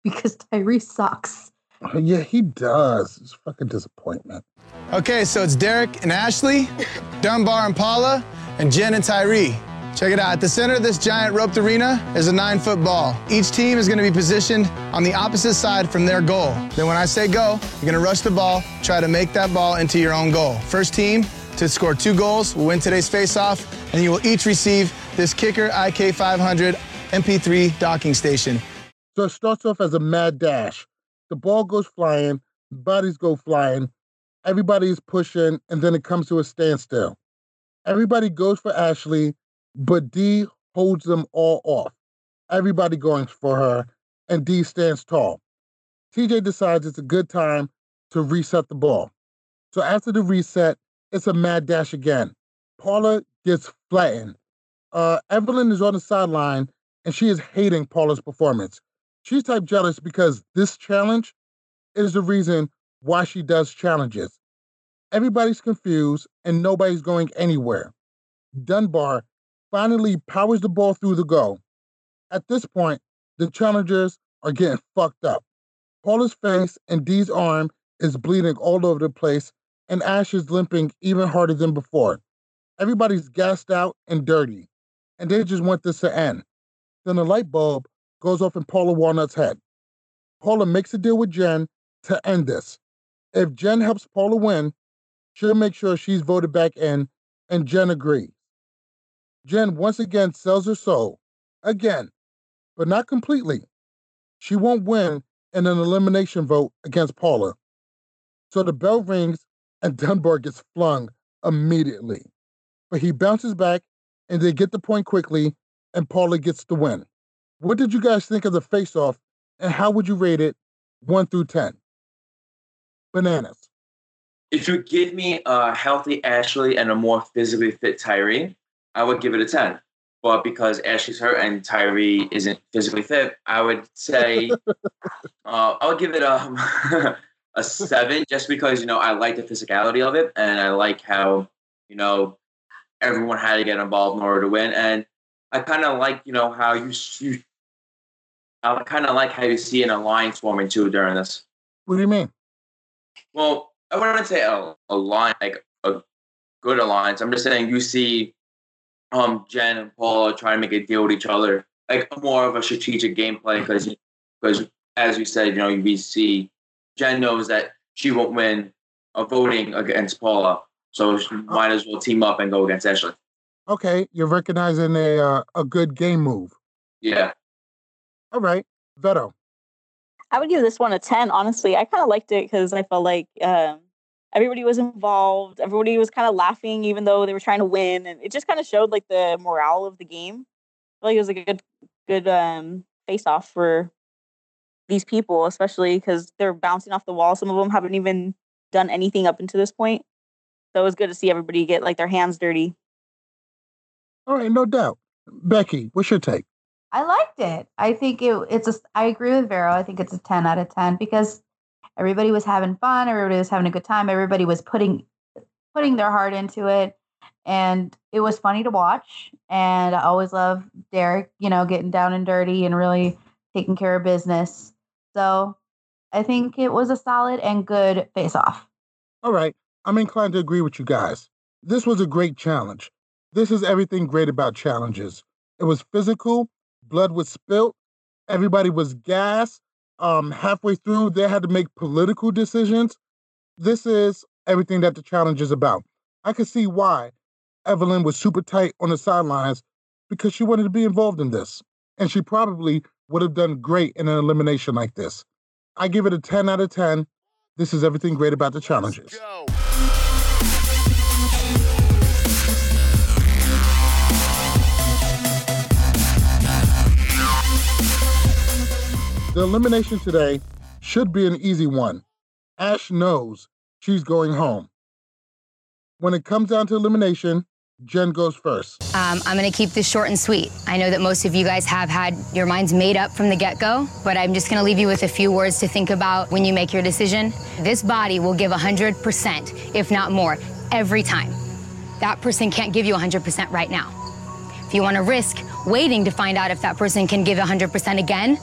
because Tyrie sucks. Uh, yeah, he does. It's a fucking disappointment. Okay, so it's Derrick and Ashli, Dunbar and Paula, and Jen and Tyrie. Check it out. At the center of this giant roped arena is a nine foot ball. Each team is going to be positioned on the opposite side from their goal. Then, when I say go, you're going to rush the ball, try to make that ball into your own goal. First team to score two goals will win today's face off, and you will each receive this Kicker IK 500 MP3 docking station. So it starts off as a mad dash. The ball goes flying, bodies go flying, everybody is pushing, and then it comes to a standstill. Everybody goes for Ashli, but D holds them all off. Everybody going for her, and D stands tall. TJ decides it's a good time to reset the ball. So after the reset, it's a mad dash again. Paula gets flattened. Uh, Evelyn is on the sideline, and she is hating Paula's performance. She's type jealous because this challenge is the reason why she does challenges. Everybody's confused and nobody's going anywhere. Dunbar finally powers the ball through the goal. At this point, the challengers are getting fucked up. Paula's face and Dee's arm is bleeding all over the place, and Ash is limping even harder than before. Everybody's gassed out and dirty, and they just want this to end. Then a light bulb goes off in Paula Walnut's head. Paula makes a deal with Jen to end this. If Jen helps Paula win, she'll make sure she's voted back in, and Jen agrees. Jen once again sells her soul. Again, but not completely. She won't win in an elimination vote against Paula. So the bell rings and Dunbar gets flung immediately. But he bounces back and they get the point quickly and Paula gets the win. What did you guys think of the face off and how would you rate it 1 through 10? Bananas. If you give me a healthy Ashli and a more physically fit Tyrie, I would give it a 10. But because Ashli's hurt and Tyrie isn't physically fit, I would say uh, I would give it a a seven, just because you know I like the physicality of it and I like how you know everyone had to get involved in order to win, and I kind of like you know how you you I kind of like how you see an alliance forming too during this. What do you mean? Well, I wouldn't say a, a line like a good alliance. I'm just saying you see um Jen and Paul trying to make a deal with each other, like more of a strategic gameplay because because as you said, you know, we see Jen knows that she won't win a voting against Paula, so she might as well team up and go against Ashli. Okay, you're recognizing a uh, a good game move. Yeah. All right, Vero. I would give this one a 10, honestly. I kind of liked it because I felt like um, everybody was involved. Everybody was kind of laughing, even though they were trying to win. And it just kind of showed like the morale of the game. I feel like it was like a good, good um, face off for these people, especially because they're bouncing off the wall. Some of them haven't even done anything up until this point. So it was good to see everybody get like their hands dirty. All right, no doubt. Becky, what's your take? I liked it. I think it, it's a. I agree with Vero. I think it's a ten out of ten because everybody was having fun. Everybody was having a good time. Everybody was putting putting their heart into it, and it was funny to watch. And I always love Derrick. You know, getting down and dirty and really taking care of business. So I think it was a solid and good face off. All right, I'm inclined to agree with you guys. This was a great challenge. This is everything great about challenges. It was physical, blood was spilt, everybody was gassed. Um, halfway through, they had to make political decisions. This is everything that the challenge is about. I could see why Evelyn was super tight on the sidelines because she wanted to be involved in this. And she probably would have done great in an elimination like this. I give it a 10 out of 10. This is everything great about the challenges. The elimination today should be an easy one. Ash knows she's going home. When it comes down to elimination, Jen goes first. Um, I'm going to keep this short and sweet. I know that most of you guys have had your minds made up from the get go, but I'm just going to leave you with a few words to think about when you make your decision. This body will give 100%, if not more, every time. That person can't give you 100% right now. If you want to risk waiting to find out if that person can give 100% again,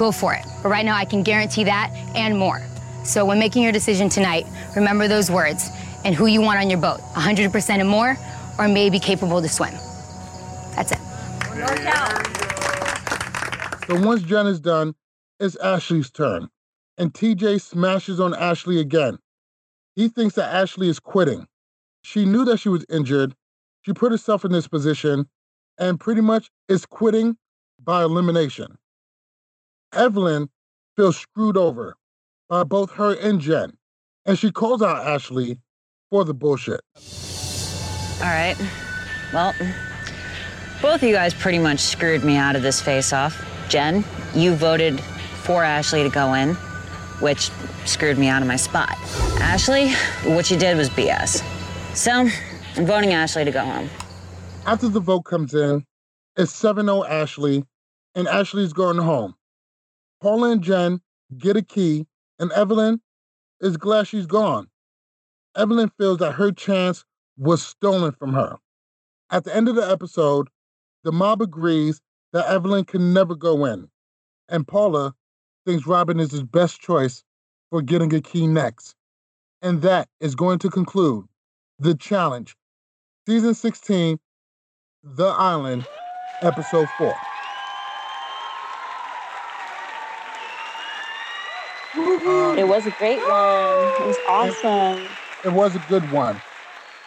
go for it. But right now, I can guarantee that and more. So when making your decision tonight, remember those words and who you want on your boat 100% and more, or maybe capable to swim. That's it. So once Jen is done, it's Ashli's turn. And TJ smashes on Ashli again. He thinks that Ashli is quitting. She knew that she was injured. She put herself in this position and pretty much is quitting by elimination. Evelyn feels screwed over by both her and Jen, and she calls out Ashli for the bullshit. All right. Well, both of you guys pretty much screwed me out of this face off. Jen, you voted for Ashli to go in, which screwed me out of my spot. Ashli, what you did was BS. So, I'm voting Ashli to go home. After the vote comes in, it's 7 0 Ashli, and Ashli's going home. Paula and Jen get a key, and Evelyn is glad she's gone. Evelyn feels that her chance was stolen from her. At the end of the episode, The mob agrees that Evelyn can never go in, and Paula thinks Robin is his best choice for getting a key next. And that is going to conclude the challenge, season 16, The Island, episode 4. It was a great one. It was awesome. It was a good one.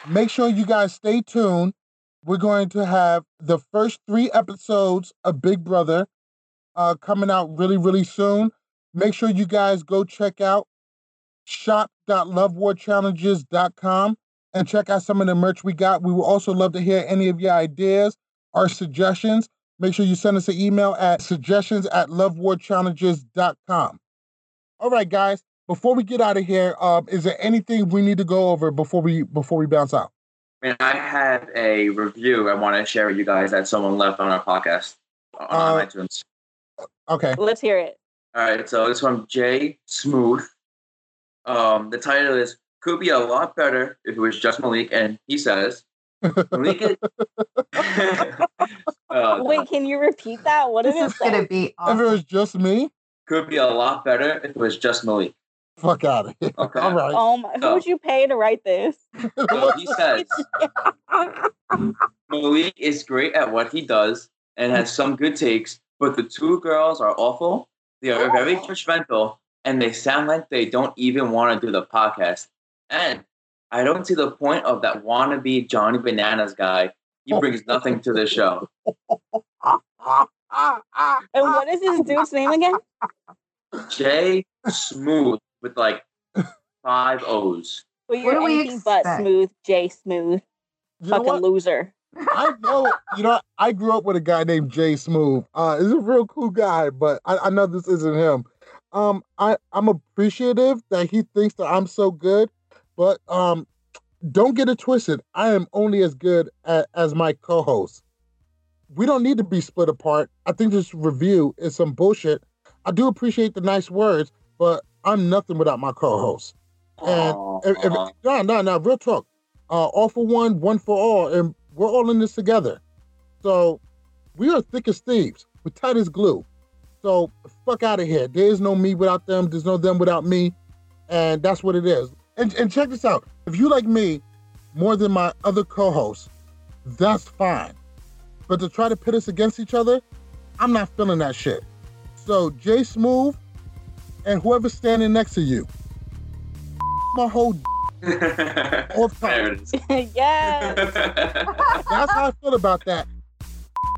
Make sure you guys stay tuned. We're going to have the first three episodes of Big Brother uh, coming out really, really soon. Make sure you guys go check out shop.lovewarchallenges.com and check out some of the merch we got. We will also love to hear any of your ideas or suggestions. Make sure you send us an email at suggestions at lovewarchallenges.com. All right, guys. Before we get out of here, um, is there anything we need to go over before we before we bounce out? I mean, I had a review I want to share with you guys that someone left on our podcast on Uh, iTunes. Okay. Let's hear it. All right, so it's from Jay Smooth. Um, the title is "Could be a lot better if it was just Malik," and he says, "Malik is." Uh, Wait, can you repeat that? What is did This it is gonna be If it was just me, could be a lot better if it was just Malik. fuck out of here. Okay. All right. Oh my! who'd you pay to write this? So he says Malik is great at what he does and has some good takes, but the two girls are awful. They are very judgmental and they sound like they don't even want to do the podcast. And I don't see the point of that wannabe Johnny Bananas guy. He brings nothing to the show. And what is this dude's name again? Jay Smooth with like five O's. Well, What you're do we anything but smooth, Jay Smooth. You Fucking loser. I know, you know, I grew up with a guy named Jay Smooth. Uh, he's a real cool guy, but I, I know this isn't him. Um, I, I'm appreciative that he thinks that I'm so good, but um, don't get it twisted. I am only as good a, as my co-host. We don't need to be split apart. I think this review is some bullshit. I do appreciate the nice words, but I'm nothing without my co-host. And if, if, no, no, no, real talk. Uh, all for one, one for all, and we're all in this together. So we are thick as thieves. We're tight as glue. So fuck out of here. There is no me without them. There's no them without me, and that's what it is. And and check this out. If you like me more than my other co-hosts, that's fine. But to try to pit us against each other, I'm not feeling that shit. So Jay Smooth and whoever's standing next to you, my whole all the time. There it is. yes. That's how I feel about that.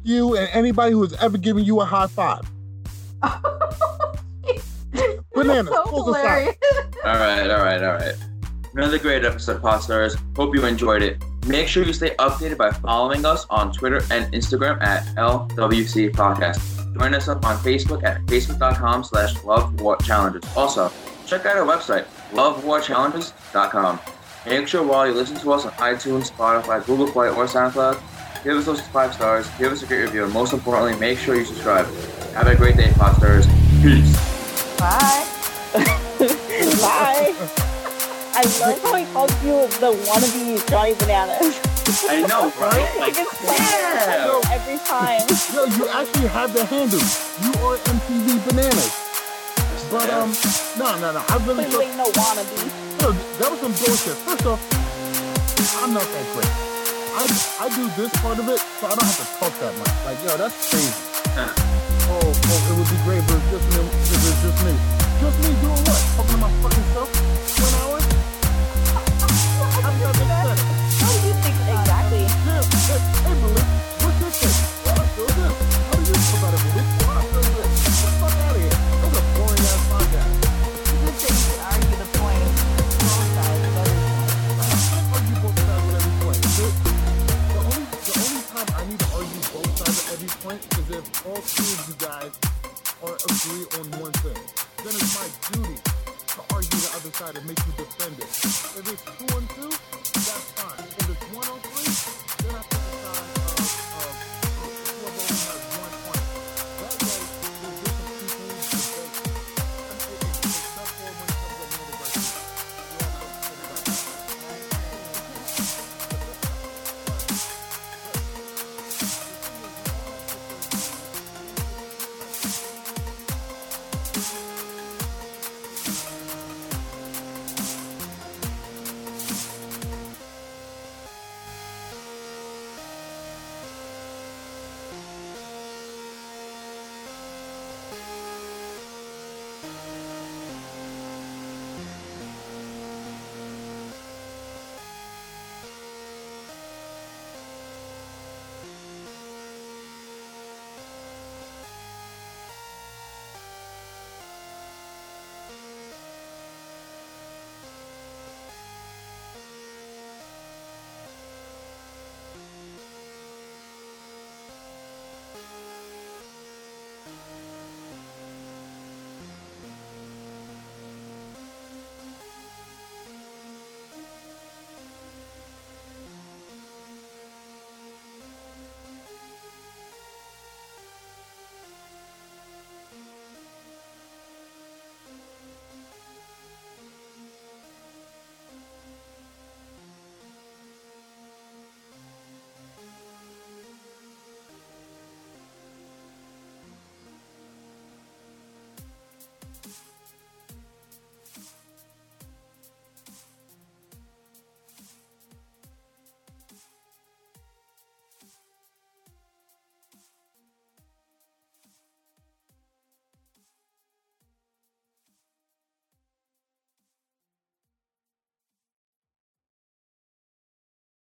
You and anybody who has ever given you a high five. Bananas, so close us out. hilarious. All right, all right, all right. Another great episode, Podstars. Hope you enjoyed it. Make sure you stay updated by following us on Twitter and Instagram at LWC Podcast. Join us up on Facebook at facebook.com slash love war challenges. Also, check out our website, lovewarchallenges.com. Make sure while you listen to us on iTunes, Spotify, Google Play, or SoundCloud, give us those five stars, give us a great review, and most importantly, make sure you subscribe. Have a great day, Podstars. Peace. Bye. Bye. I love how he calls you the wannabe Johnny Bananas. I know, right? Like it's so every time. Yo, you actually have the handle. You are MTV Bananas. But um, no, no, no. I really Wait, feel, no wannabe. yo, that was some bullshit. First off, I'm not that great. I I do this part of it, so I don't have to talk that much. Like, yo, that's crazy. Oh, oh, it would be great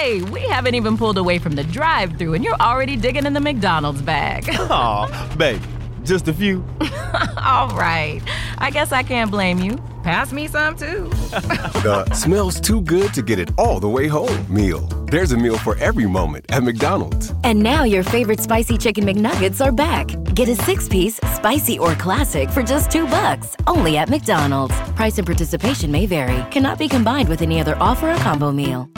Hey, we haven't even pulled away from the drive through and you're already digging in the McDonald's bag. Aw, babe, just a few. All right. I guess I can't blame you. Pass me some too. The smells too good to get it all the way home meal. There's a meal for every moment at McDonald's. And now your favorite spicy chicken McNuggets are back. Get a six-piece, spicy or classic for just two bucks, only at McDonald's. Price and participation may vary. Cannot be combined with any other offer or combo meal.